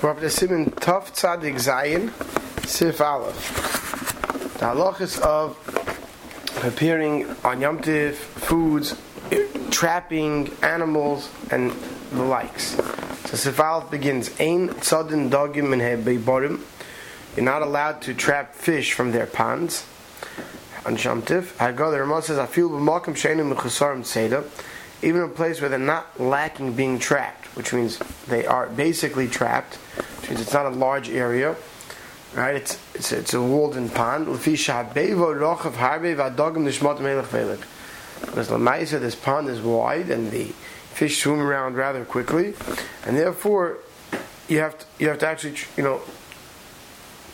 To Simon Tov Tzadik Zayin, Sif Aleph. The halachas of preparing on Yom Tiv foods, trapping animals, and the likes. So Sif Aleph begins, Ein Tzadin Dogim and Beiborim. You're not allowed to trap fish from their ponds. On Yom Tiv, the Ramah says, I feel b'malkim she'enim mechusarim tzeda, even a place where they're not lacking being trapped, which means they are basically trapped, which means it's not a large area, right? It's it's, it's a walled-in pond. Because Lamaisa, this pond is wide and the fish swim around rather quickly, and therefore you have to, you have to actually you know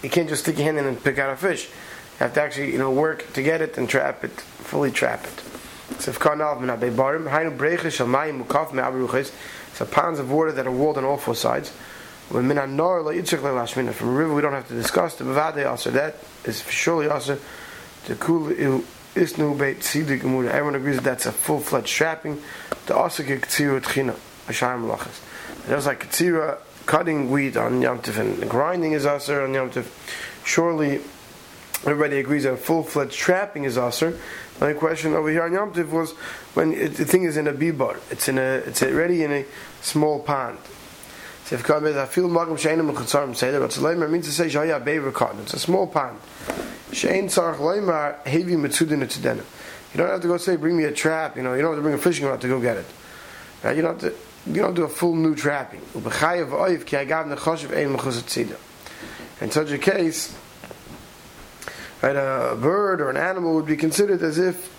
you can't just stick your hand in and pick out a fish. You have to actually, you know, work to get it and trap it, fully trap it. So ponds of water that are walled on all four sides. From a river we don't have to discuss. The Bavade also that is surely also the cool isnu beit sidik Everyone agrees that that's a full fledged trapping. The also get ktsira tchina. There's like ktsira cutting wheat on Yom Tif and grinding is also on Yom Tif. Surely everybody agrees that full fledged trapping is aser. My question over here on Yom was when it, the thing is in a bibar, it's in a, it's already in a small pond. So if I feel magam sheinim mechutzarim say that, but leimer means to say shaya beaver cotton. It's a small pond. Shein tzarich leimer heavy mitzudin etzudenu. You don't have to go say bring me a trap. You know you don't have to bring a fishing rod to go get it. Right? You don't have to. You don't do a full new trapping. In such a case, right, a bird or an animal would be considered as if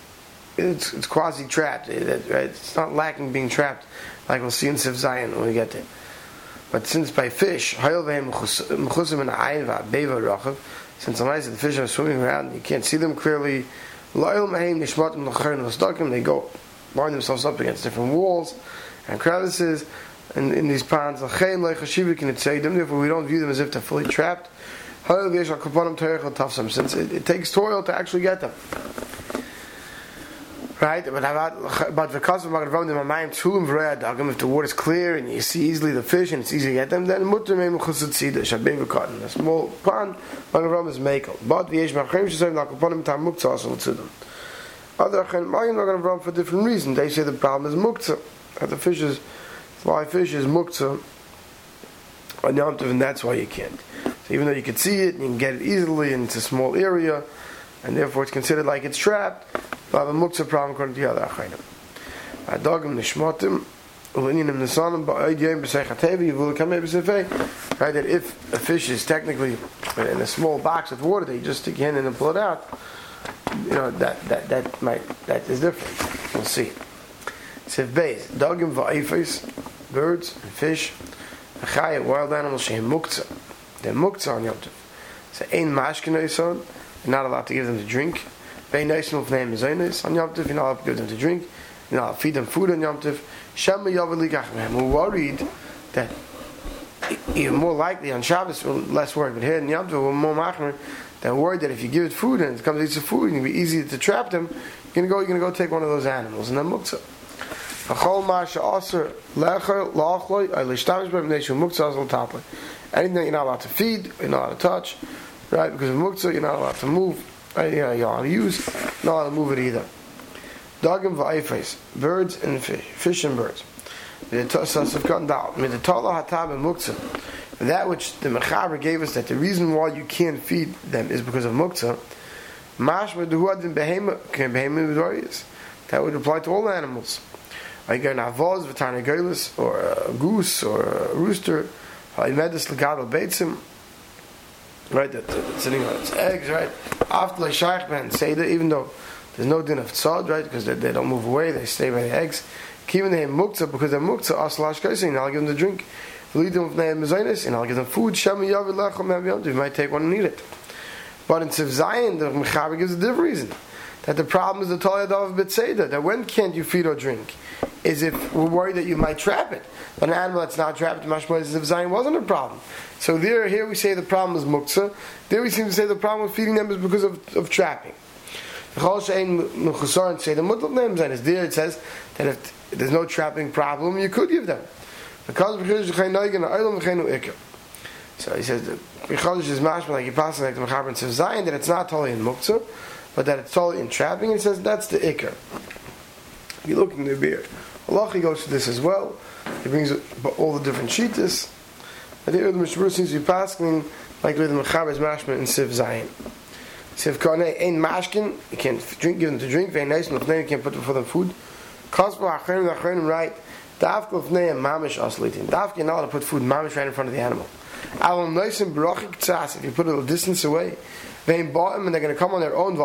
it's, it's quasi trapped. It, eh, right? It's not lacking being trapped, like we'll see in Sif Zayin when we get there. But since by fish, since the fish are swimming around, you can't see them clearly. They go line themselves up against different walls and crevices in, in these ponds. Therefore, we don't view them as if they're fully trapped since it, it takes toil to actually get them. Right, but but because of if the water is clear and you see easily the fish and it's easy to get them, then. A small pond, Magavam is makel. But the yesh machrim shesayim lakuponim tam muktzah to them. Other Mayim Magavam for different reasons. They say the problem is muktzah. That the fish is, fly fish is muktzah on and that's why you can't. So even though you can see it and you can get it easily and it's a small area, and therefore it's considered like it's trapped, but a muktzah problem according to the other achayim. Adogim nishmotim, ulinyanim nesanim, ba'aydyayim b'seichatevi, yivul b'sefei. Right, that if a fish is technically in a small box with water, they just stick in and pull it out, you know, that, that, that might, that is different. We'll see. Sif beis, dogim va'ifis, birds and fish, a achayim, wild animals, shehem muktzah. They're muktzah on Yom Tov. So ein mashkin you're not allowed to give them to drink. Bein neisnul fnei mezonis on Yom Tov, you're not allowed to give them to drink. You're not allowed to feed them food on Yom Tov. Shem yavel ligachmem. We're worried that even more likely on Shabbos, we're less worried. But here in Yom Tov, we're more machmer. They're worried that if you give it food and it comes to eat some food, it'll be easy to trap them. You're gonna go. You're gonna go take one of those animals, and then muktzah. Anything you're not allowed to feed, you're not allowed to touch, right? Because of muktzah, you're not allowed to move. Right? You're allowed to use, not allowed to move it either. Dogim v'ayfes, birds and fish, fish and birds. That which the Mechaber gave us, that the reason why you can't feed them is because of muktzah. That would apply to all animals. Like an avoz, v'tarnagelis, or a goose, or a rooster, Ha'imedus legadol beitzim, right, that, that sitting on its eggs, right? After the shaykh ben seder, even though there's no din of tzad, right, because they, they don't move away, they stay by the eggs. Even they muktzah, because they're muktzah, aslash kaising, I'll give them to drink. Lead them with mezainis, and I'll give them food, shem yavid lechem you might take one and eat it. But in Siv Zayin, the Mechaber gives a different reason. That the problem is the Toyad of Bitseda, that when can't you feed or drink? Is if we're worried that you might trap it. But an animal that's not trapped, mashma is if Zayin wasn't a problem. So there, here we say the problem is muktzah. There we seem to say the problem with feeding them is because of, of trapping. there it says that if there's no trapping problem, you could give them. So he says Chodesh is mashma like you pass like the Mechaber and Zayin that it's not totally in Muktzah, but that it's totally in trapping. He says that's the Iker. You look in the Biur Halacha goes to this as well. He brings all the different sheetas. But here the Mishnah seems to be passing like with the Mechaber is mashma in Siv Zayin. Siv Kane ain't mashkin, you can't drink, give them to drink, very nice, and you can't put for them food. Kosba Acharim, Acharim, right. Davka Lefnei Mamish Oslitin. Davka, you're not allowed to put food mamish right in front of the animal. Alam Noisim Barachik Tzas, if you put a little distance away, they bought them and they're going to come on their own,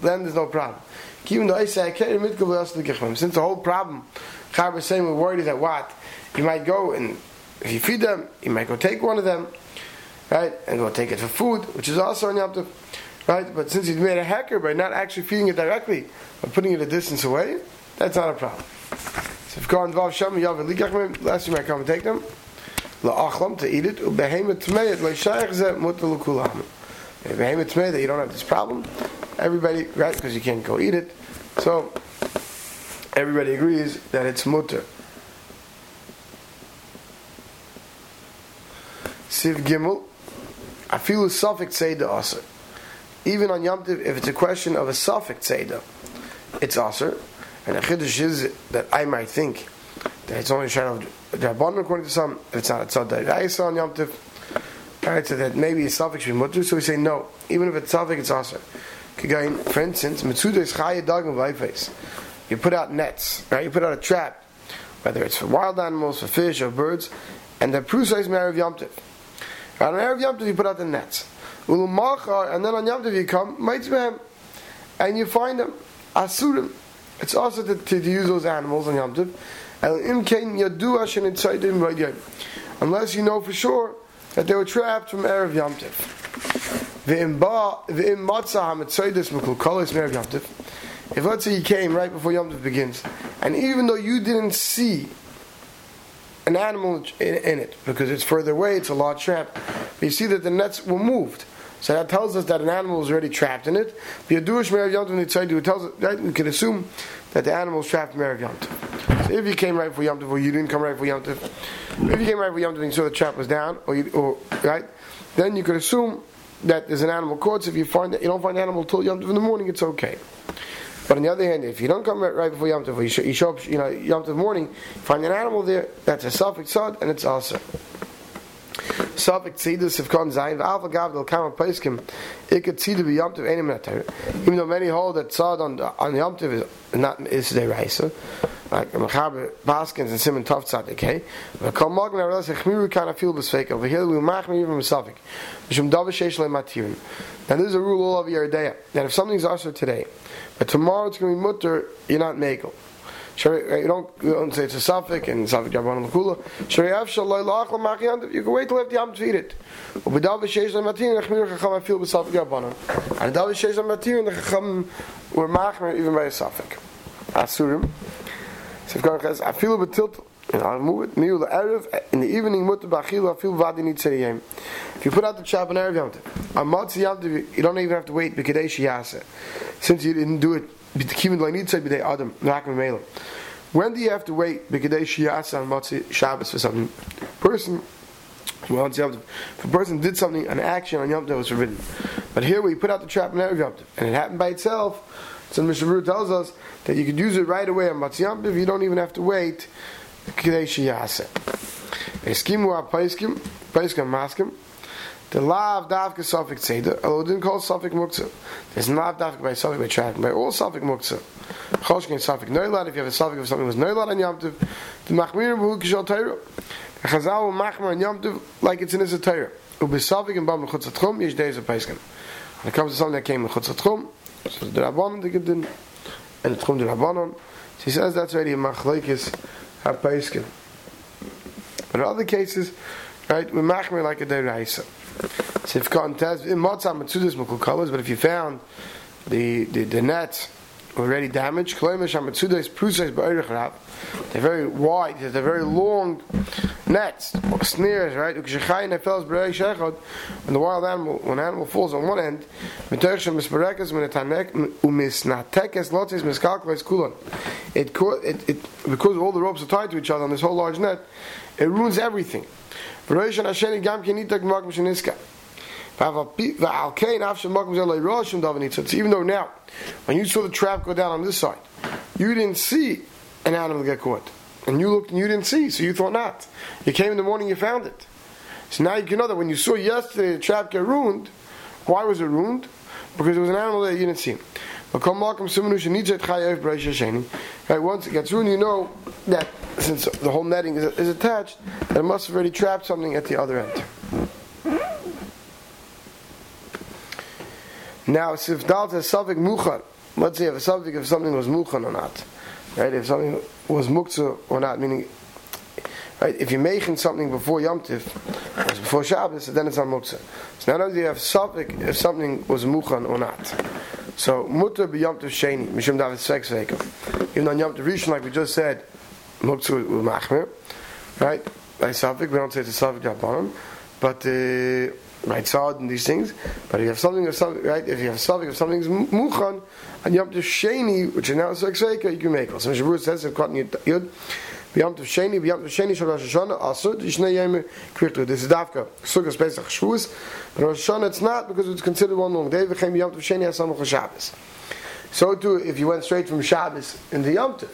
then there's no problem. Since the whole problem, Chab is saying we're worried that what? You might go and if you feed them, you might go take one of them, right? And go take it for food, which is also on Yom right? But since he's made a hacker by not actually feeding it directly, but putting it a distance away, that's not a problem. So if Kohen Vav Shem Yav Likachmim, last year I come and take them. La'achlam to eat it. Ubehemet Tmeyet Le'shayach Zeh L'kulam. Behemet Tmeyet that you don't have this problem. Everybody, right? Because you can't go eat it. So everybody agrees that it's mutter. Siv Gimel. I feel a suffix the aser. Even on Yom Tiv, if it's a question of a suffix say it's aser. And the chiddush is that I might think that it's only a shadow of Rabban according to some, if it's not a tzad Raisa on Yom Tiv. Alright, so that maybe a suffix should be mutter, so we say no. Even if it's suffix, it's also. For instance, Mitsuda is chaya dog and. You put out nets, right? You put out a trap, whether it's for wild animals, for fish, or birds, and the prusa is Marav Yom Tiv. On Erev Tiv, you put out the nets. And then on Yom Tiv, you come, and you find them, asurim. It's also to, to, use those animals on Yom Tov. Unless you know for sure that they were trapped from Erev Yom Tov. If let's say you came right before Yom begins, and even though you didn't see an animal in, in, it, because it's further away, it's a large trap, but you see that the nets were moved. So that tells us that an animal was already trapped in it. The Yadush Merav Yom Tov tells us that we can assume that the animal was trapped in Merav Yom Tov. So if you came right for Yom Tov or you didn't come right for Yom Tov, if you came right for Yom Tov and you saw the trap was down, or, you, or right, then you could assume that there's an animal caught. So if you find that you don't find the animal till Yom Tov in the morning, it's okay. But on the other hand, if you don't come right, before Yom Tov, you show, you up, you know, Yom Tov morning, find an animal there, that's a suffix sod, and it's also. Safik tzidus if kon zayin v'alva gav del kama paiskim ikat tzidu b'yom tov enim even though many hold that tzad on, on Yom Tov is not is the raisa like Mechaber Baskins and Simon Tov Tzadik I realize chmiru kind of feel besfek over here we mach me even Safik mishum davar sheish le matirin now there's a rule all over your that if something's also today but tomorrow it's going to be mutter you're not makel Uh, you don't, you don't say it's a suffix and suffix Rabban Lakula. Shari'af shalai la'ach l'mach You can wait till after Yom to eat it. U'bedav v'sheish l'matir nechmir chacham I feel b'suffix Rabbanon. And dav v'sheish l'matir the chacham were machmer even by a suffix. Asurim. So God says, I b'tilt and I'll move it. Miu erev in the evening mutter b'achil feel vadi nitzeriyim. If you put out the chap in erev yom on yom you don't even have to wait b'kadesh yasa. Since you didn't do it when do you have to wait Shabbos for something? Person well, if a person did something, an action on Yom Tov was forbidden. But here we put out the trap in Erev Yom Tov, and it happened by itself. So Mishnah Berurah tells us that you could use it right away on Matzi Yom Tov. You don't even have to wait. Kadesh Yasa. Eskimu Paiskim, Paiskim Maskim. The lav davka it didn't call suffix muktzah. There's not davka by suffix by tracking, by all suffix muktzah. Choshkin suffix noilad, if you have a suffix of something was noilad on Yom Tov, the machmir b'hu kishal. The chazal will machmir on Yom Tov like it's in his. Ube suffix and bam l'chutz atchum, yesh days of Peskin. When it comes to something that came in chutz atchum, so the Rabbanon the Gedin, and the tchum the Rabbanon, he says that's already a machlekes ha-Peskin. But in other cases, right, we machmir like a deraisa. So if contest in matzah mitzudis mukul colors, but if you found the the, the net already damaged, they're very wide, they're very long Next, sneers, right? When the wild animal, when an animal falls on one end, it, it, it, because all the ropes are tied to each other on this whole large net, it ruins everything. Even though now, when you saw the trap go down on this side, you didn't see an animal get caught. And you looked and you didn't see, so you thought not. You came in the morning, you found it. So now you can know that when you saw yesterday the trap get ruined, why was it ruined? Because it was an animal that you didn't see. Right, once it gets ruined, you know that since the whole netting is, is attached, that it must have already trapped something at the other end. Now, if Dalt has Savik Muchan, let's say if a Savik if something was Muchan or not, right? If something was Muktzah or not, meaning, right? If you're making something before Yom Tif, before Shabbos, then it's on Muktzah. So not do you have Savik if something was Muchan or not. So Mutter be Yom Tif Sheni, Mishum David Svek Sveika. Even on Yom Rishon, like we just said, Muktzah will Machmir, right? By Savik, we don't say it's a Savik Jabbanim, but. Uh, right sod and these things. But if you have something of something, right? If you have something of something's muchan and have the sheni, which is now sekseka, you can make it. So Shabur says if cotton yud. B'yam Tov Sheni, B'yam Tov Sheni Shal Rosh Hashanah, Asur, Yishnei Yom Kvirtu. This is Davka, Sukkot Pesach Shavuos, but Rosh Hashanah it's not because it's considered one long day. V'chem B'yam Tov Sheni Hasamach Shabbos. So too, if you went straight from Shabbos into Yom Tov,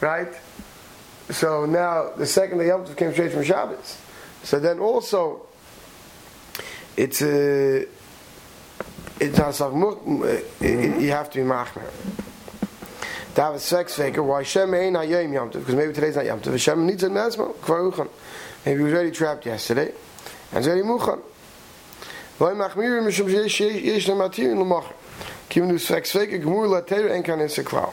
right? So now the second day Yom Tov came straight from Shabbos. So then also it's a it's not so you have to be machmer. That was sex faker. Why Shem ain't not Yom Yom Because maybe today's not Yom Tov. Shem needs a mesmo. Kvaruchan. Maybe he was already trapped yesterday. And he's already muchan. Why machmir mishum yesh yesh na matir in l'machar. Kim nu sex faker gemur la teir en kan in seklau.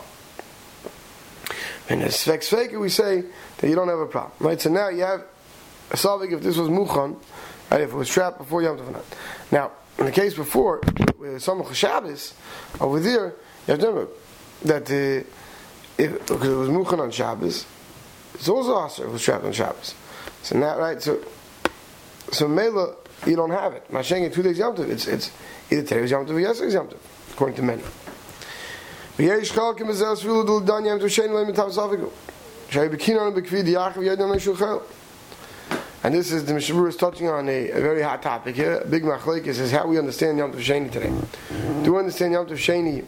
And as sex faker we say that you don't have a problem. Right? So now you have a salvik if this was muchan. Right, if it was trapped before Yom Tov Now, in the case before, with Samach Shabbos, over there, you have to remember that uh, if, because it was Muchan on Shabbos, it's also Aser if it was trapped on Shabbos. So now, right, so, so Mela, you don't have it. Masheng two days Yom Tov, it's, it's either today was Yom Tov or yesterday's Yom Tov, according to many. ויש חלק מזה אפילו דלדן ים תושן להם את המספיקו. שהי בקינון בקפיד יחב ידן לשולחן. And this is the Mishabur is touching on a, a, very hot topic here. Big Machlekes is how we understand Yom Tov Sheni today. Do we understand Yom Tov Sheni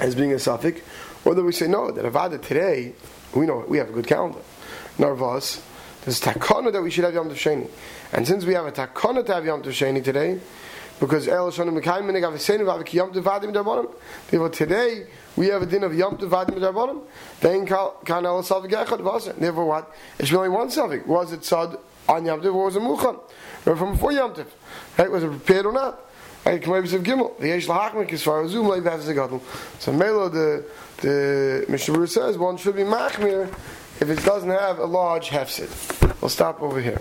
as being a suffix, or do we say no? That Avada today, we know we have a good calendar. Narvas, there's takana that we should have Yom Tov Sheni, and since we have a takana to have Yom Tov Sheni today, because El Shonim Mekayim Minig Avesenu Vavik Yom Tov Vadim Darbonim. Therefore, today we have a din of Yom Tov Vadim Darbonim. Then Kan El Savik Echad Vaser. Therefore, what? It's only one Savik. Was it Sad on Yom Tov or was it Muchan? Or from before Yom Tov? Right? Was it prepared or not? Right? Come of Gimel. The Yesh Lahachmik is far as Zoom that is a gadol. So Melo the the Mishnah says one should be machmir if it doesn't have a large hefsid. We'll stop over here.